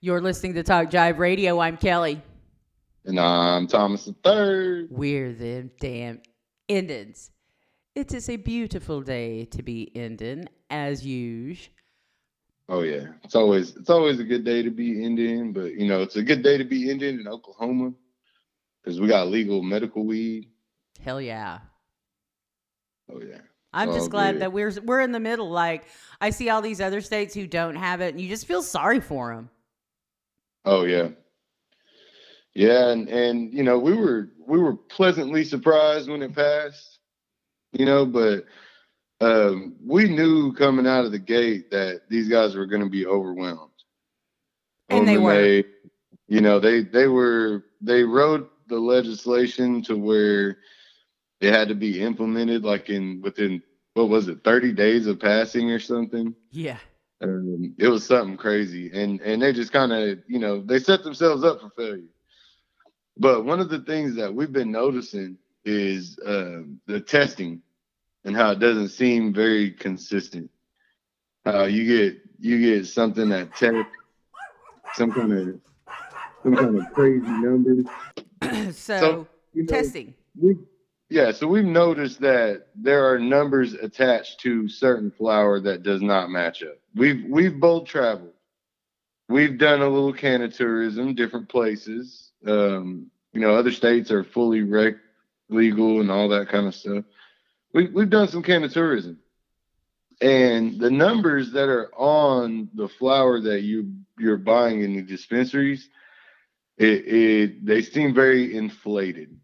You're listening to Talk Jive Radio. I'm Kelly. And I'm Thomas the Third. We're them damn Indians. It is a beautiful day to be Indian, as usual. Oh yeah, it's always it's always a good day to be Indian, but you know it's a good day to be Indian in Oklahoma because we got legal medical weed. Hell yeah. Oh yeah. I'm Oh, just glad good. that we're we're in the middle. Like I see all these other states who don't have it, and you just feel sorry for them. Oh yeah. Yeah, and and you know we were we were pleasantly surprised when it passed, you know, but um, we knew coming out of the gate that these guys were going to be overwhelmed. And they were. you know, they they were they wrote the legislation to where it had to be implemented like in within what was it 30 days of passing or something Yeah. Um, it was something crazy. And and they just kind of you know they set themselves up for failure. But one of the things that we've been noticing is um, the testing and how it doesn't seem very consistent. Uh, you get you get something that test some kind of some kind of crazy numbers so, So, you know, testing. we yeah so we've noticed that there are numbers attached to certain flour that does not match up. We've we've both traveled. We've done a little canna tourism different places. Um you know other states are fully rec legal and all that kind of stuff. We, we've done some canna tourism. And the numbers that are on the flour that you you're buying in the dispensaries it, it they seem very inflated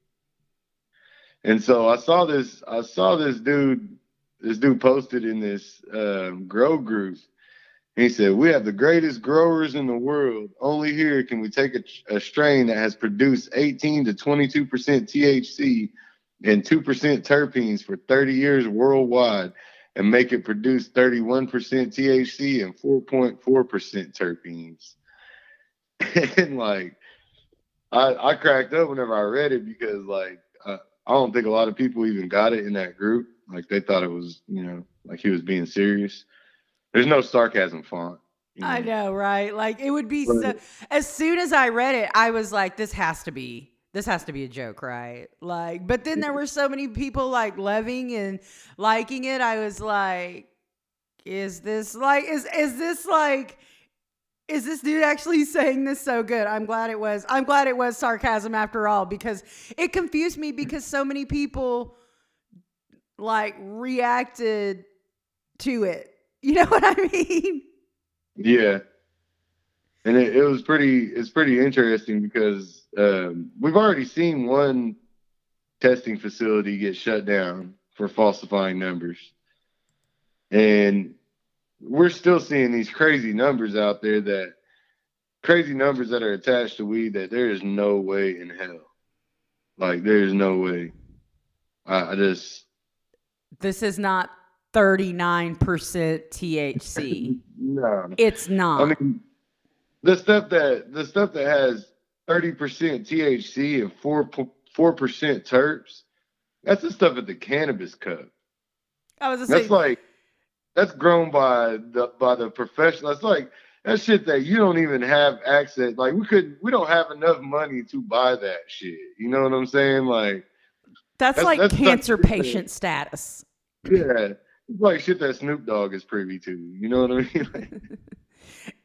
and so I saw this, I saw this dude, this dude posted in this um, grow group. He said, "We have the greatest growers in the world. Only here can we take a, a strain that has produced 18 to 22 percent THC and two percent terpenes for 30 years worldwide, and make it produce 31 percent THC and 4.4 percent terpenes." and like, I I cracked up whenever I read it because like. I don't think a lot of people even got it in that group. Like they thought it was, you know, like he was being serious. There's no sarcasm font. you I know, right? Like it would be so. As soon as I read it, I was like, "This has to be, this has to be a joke, right?" Like, but then there were so many people like loving and liking it. I was like, "Is this like, is is this like?" Is this dude actually saying this so good? I'm glad it was. I'm glad it was sarcasm after all because it confused me because so many people like reacted to it. You know what I mean? Yeah. And it, it was pretty it's pretty interesting because um, we've already seen one testing facility get shut down for falsifying numbers. And we're still seeing these crazy numbers out there that crazy numbers that are attached to weed that there is no way in hell. Like there is no way. I, I just This is not 39% THC. no. It's not. I mean, the stuff that the stuff that has thirty percent THC and four four percent terps, that's the stuff at the cannabis cup. I was gonna That's say, like that's grown by the by the professional. That's like that shit that you don't even have access. Like we could we don't have enough money to buy that shit. You know what I'm saying? Like that's, that's- like that's cancer patient status. yeah. It's like shit that Snoop Dogg is privy to. You know what I mean? Like,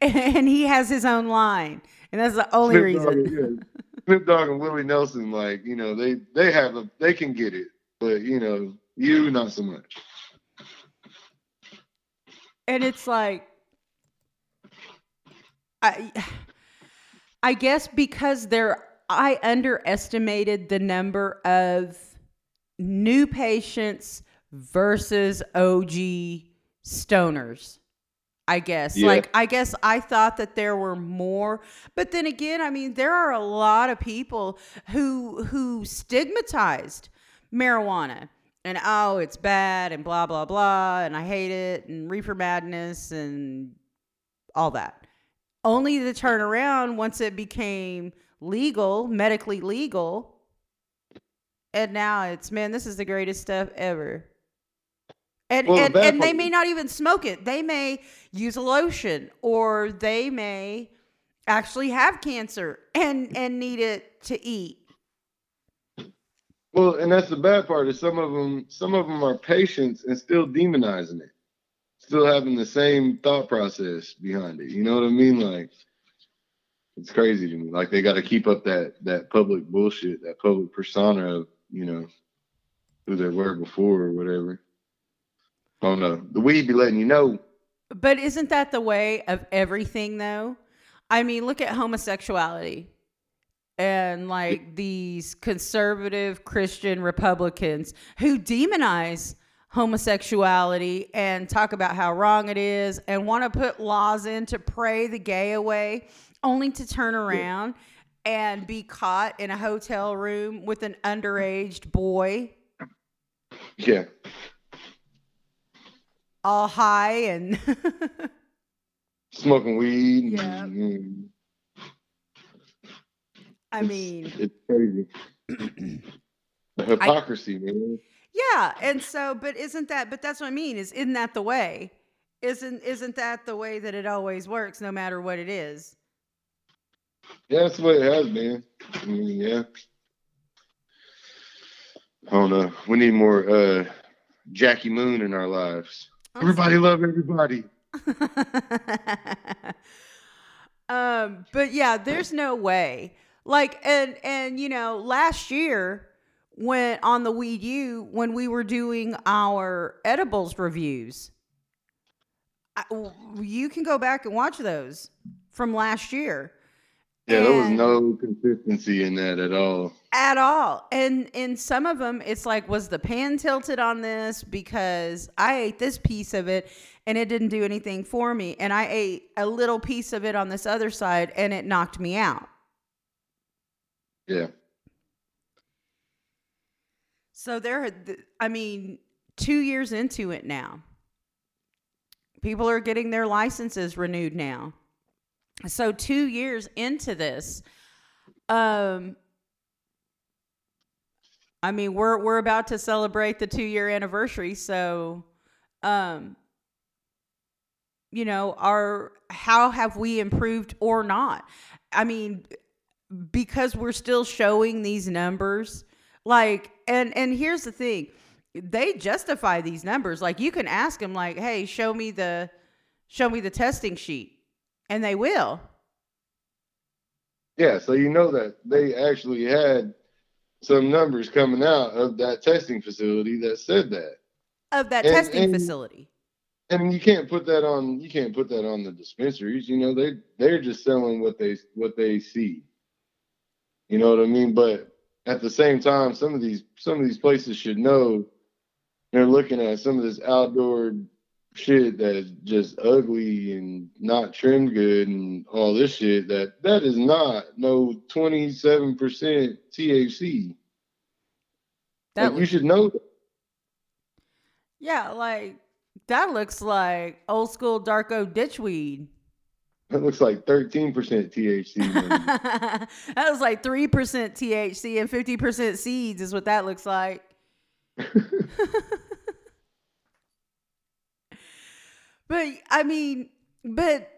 And he has his own line. And that's the only Snoop Dogg, reason. yeah. Snoop Dogg and Willie Nelson, like you know, they they have a they can get it, but you know, you not so much. And it's like I I guess because there I underestimated the number of new patients versus OG stoners. I guess. Yeah. Like I guess I thought that there were more, but then again, I mean there are a lot of people who who stigmatized marijuana and oh, it's bad and blah blah blah and I hate it and Reefer madness and all that. Only to turn around once it became legal, medically legal, and now it's man, this is the greatest stuff ever. And Well, and, and they may not even smoke it. They may use a lotion or they may actually have cancer and and need it to eat. Well, and that's the bad part is some of them some of them are patients and still demonizing it. Still having the same thought process behind it. You know what I mean? Like it's crazy to me. Like they got to keep up that that public bullshit, that public persona of, you know, who they were before or whatever. I don't know. The weed be letting you know. But isn't that the way of everything though? I mean, look at homosexuality and like these conservative Christian Republicans who demonize homosexuality and talk about how wrong it is and want to put laws in to pray the gay away only to turn around and be caught in a hotel room with an underage boy Yeah. all high and Smoking weed. Yeah. Mm, I mean it's crazy. the hypocrisy, man. Yeah, and so, but isn't that? But that's what I mean. Is isn't that the way? Isn't isn't that the way that it always works, no matter what it is? Yeah, that's the way it has been. I mean, yeah. I don't know. We need more uh Jackie Moon in our lives. Everybody love everybody. um, but yeah, there's no way. Like, and and you know, last year when on the Weed U when we were doing our edibles reviews, I, you can go back and watch those from last year. Yeah, there was no consistency in that at all. at all and in some of them it's like was the pan tilted on this because i ate this piece of it and it didn't do anything for me and i ate a little piece of it on this other side and it knocked me out Yeah. so there th- i mean two years into it now people are getting their licenses renewed now so two years into this um I mean, we're we're about to celebrate the two year anniversary, so um you know, our how have we improved or not? I mean, because we're still showing these numbers, like and and here's the thing. They justify these numbers. Like you can ask them like, "Hey, show me the show me the testing sheet." And they will. Yeah, so you know that they actually had some numbers coming out of that testing facility that said that. Of that And- testing and- facility. And you can't put that on you can't put that on the dispensaries, you know, they they're just selling what they what they see. You know what I mean? But at the same time, some of these some of these places should know they're looking at some of this outdoor shit that is just ugly and not trimmed good and all this shit that that is not no 27% THC. That Like, you should know that. Yeah, like that looks like old school Darko ditchweed. That looks like 13% THC. that was like 3% THC and 50% seeds is what that looks like. But I mean, but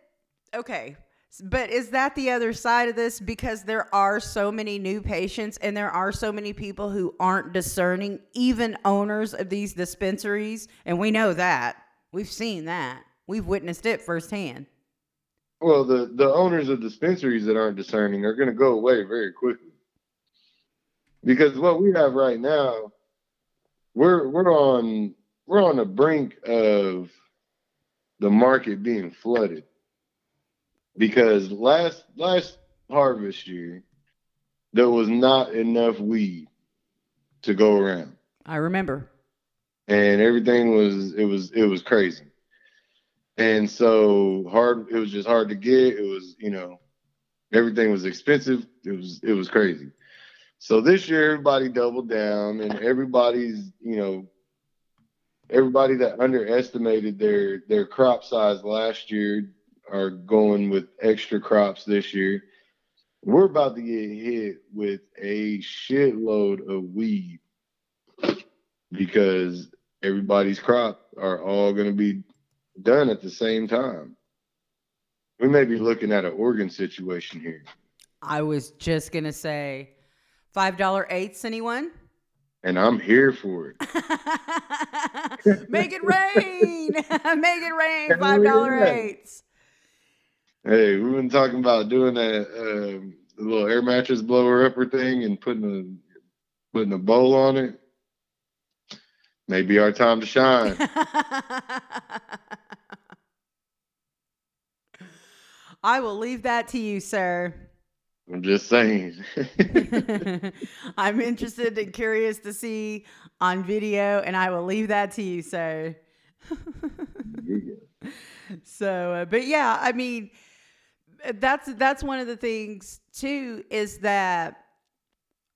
okay. But is that the other side of this? Because there are so many new patients and there are so many people who aren't discerning, even owners of these dispensaries. And we know that. We've seen that. We've witnessed it firsthand. Well, the the owners of dispensaries that aren't discerning are going to go away very quickly. Because what we have right now, we're we're on we're on the brink of the market being flooded. Because last last harvest year, there was not enough weed to go around. I remember. and everything was it was it was crazy and so hard it was just hard to get. It was you know everything was expensive. It was it was crazy. So this year everybody doubled down and everybody's you know everybody that underestimated their their crop size last year are going with extra crops this year. We're about to get hit with a shitload of weed because everybody's crop are all going to be done at the same time. we may be looking at an Oregon situation here. I was just gonna say, five dollar eighths. Anyone? And I'm here for it. Make it rain! Make it rain! Five dollar yeah. eighths. Hey, we've been talking about doing that um, little air mattress blower upper thing and putting a putting a bowl on it. Maybe our time to shine. I will leave that to you, sir. I'm just saying. I'm interested and curious to see on video, and I will leave that to you, sir. so, uh, but yeah, I mean, that's that's one of the things too is that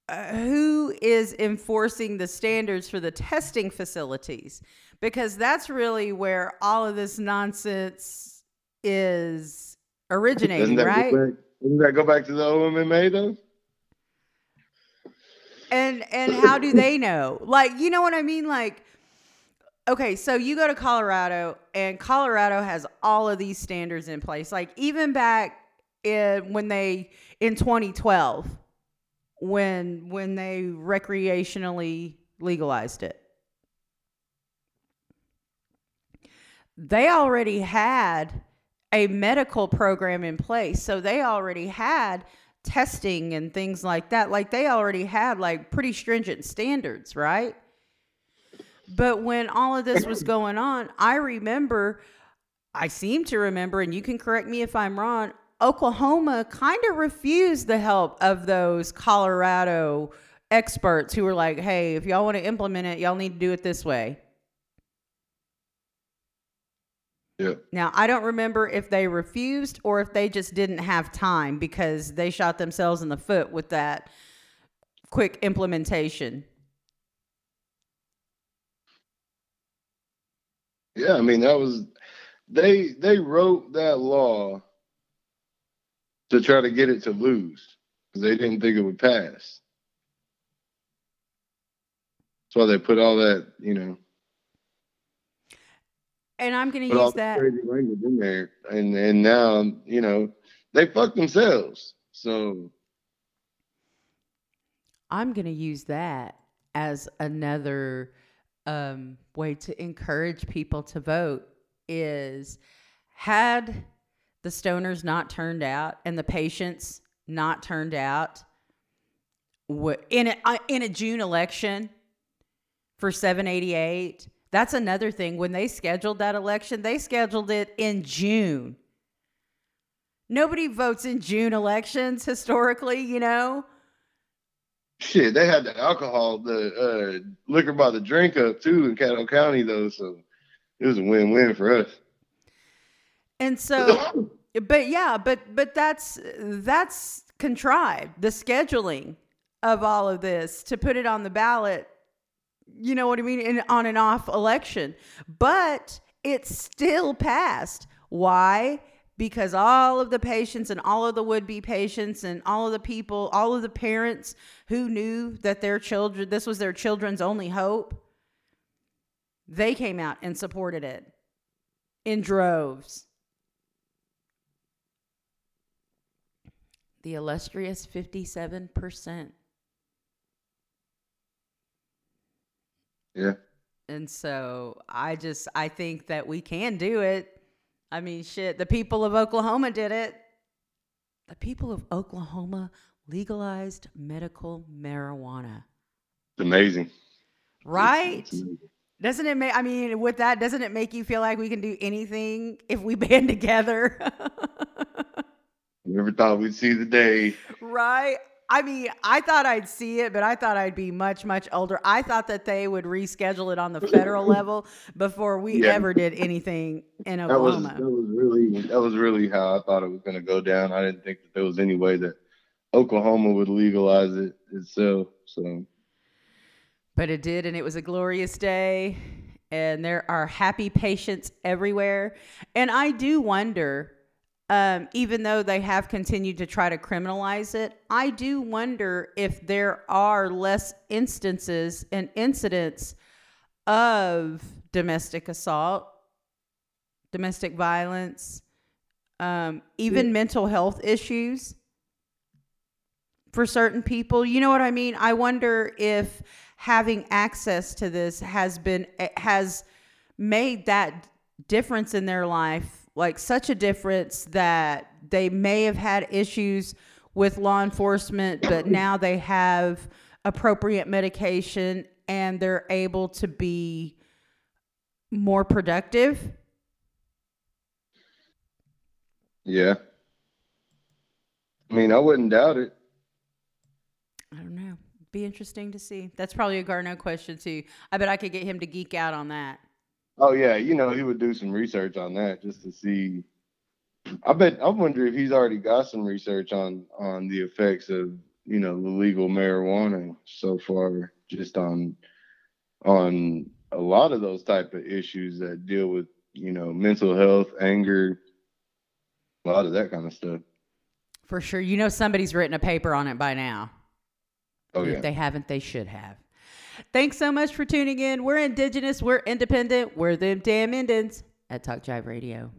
uh, who is enforcing the standards for the testing facilities because that's really where all of this nonsense is originating, Doesn't right? Go back, doesn't that go back to the OMMA though? and and how do they know like you know what i mean like okay so you go to colorado and colorado has all of these standards in place like even back in when they in 2012 when when they recreationally legalized it. They already had a medical program in place so they already had testing and things like that. Like they already had like pretty stringent standards right? But when all of this was going on i remember i seem to remember and you can correct me if i'm wrong oklahoma kind of refused the help of those colorado experts who were like hey if y'all want to implement it y'all need to do it this way Yeah. Now, I don't remember if they refused or if they just didn't have time because they shot themselves in the foot with that quick implementation. Yeah, I mean that was they they wrote that law to try to get it to lose because they didn't think it would pass. That's why they put all that, you know, And I'm going to use that. crazy language in there, and and now you know they fuck themselves. So I'm going to use that as another um, way to encourage people to vote is had the stoners not turned out and the patients not turned out in a, uh, in a June election for 788 that's another thing. When they scheduled that election they scheduled it in June. Nobody votes in June elections historically you know? Shit, they had the alcohol, the uh, liquor by the drink up too in Caddo County though, so it was a win-win for us. And so, but yeah, but but that's that's contrived. The scheduling of all of this to put it on the ballot. You know what I mean? In, on and off election, but it still passed. Why? Because all of the patients and all of the would-be patients and all of the people, all of the parents who knew that their children, this was their children's only hope, they came out and supported it in droves. The illustrious 57%. Yeah. And so I just I think that we can do it. I mean, shit, the people of Oklahoma did it. The people of Oklahoma legalized medical marijuana. It's amazing. Right? It's amazing. Doesn't it make I mean, with that, doesn't it make you feel like we can do anything if we band together? Never thought we'd see the day. right? I mean, I thought I'd see it, but I thought I'd be much, much older. I thought that they would reschedule it on the federal level before we Yeah. ever did anything in That was Oklahoma. that was really that was really how I thought it was gonna go down. I didn't think that there was any way that Oklahoma would legalize it itself. So But it did, and it was a glorious day. And there are happy patients everywhere. And I do wonder, um, even though they have continued to try to criminalize it, I do wonder if there are less instances and incidents of domestic assault, domestic violence, um, even mental health issues for certain people. You know what I mean? I wonder if having access to this has been eh, has made that difference in their life, like such a difference that they may have had issues with law enforcement, but now they have appropriate medication and they're able to be more productive. Yeah. I mean, I wouldn't doubt it. I don't know. Be interesting to see. That's probably a Garneau question too. I bet I could get him to geek out on that. Oh yeah, you know he would do some research on that just to see. I bet I wonder if he's already got some research on on the effects of you know the legal marijuana so far, just on on a lot of those type of issues that deal with you know mental health, anger, a lot of that kind of stuff. For sure. You know somebody's written a paper on it by now. Oh yeah. If they haven't, they should have. Thanks so much for tuning in. We're indigenous, we're independent, we're them damn Indians at Talk Jive Radio.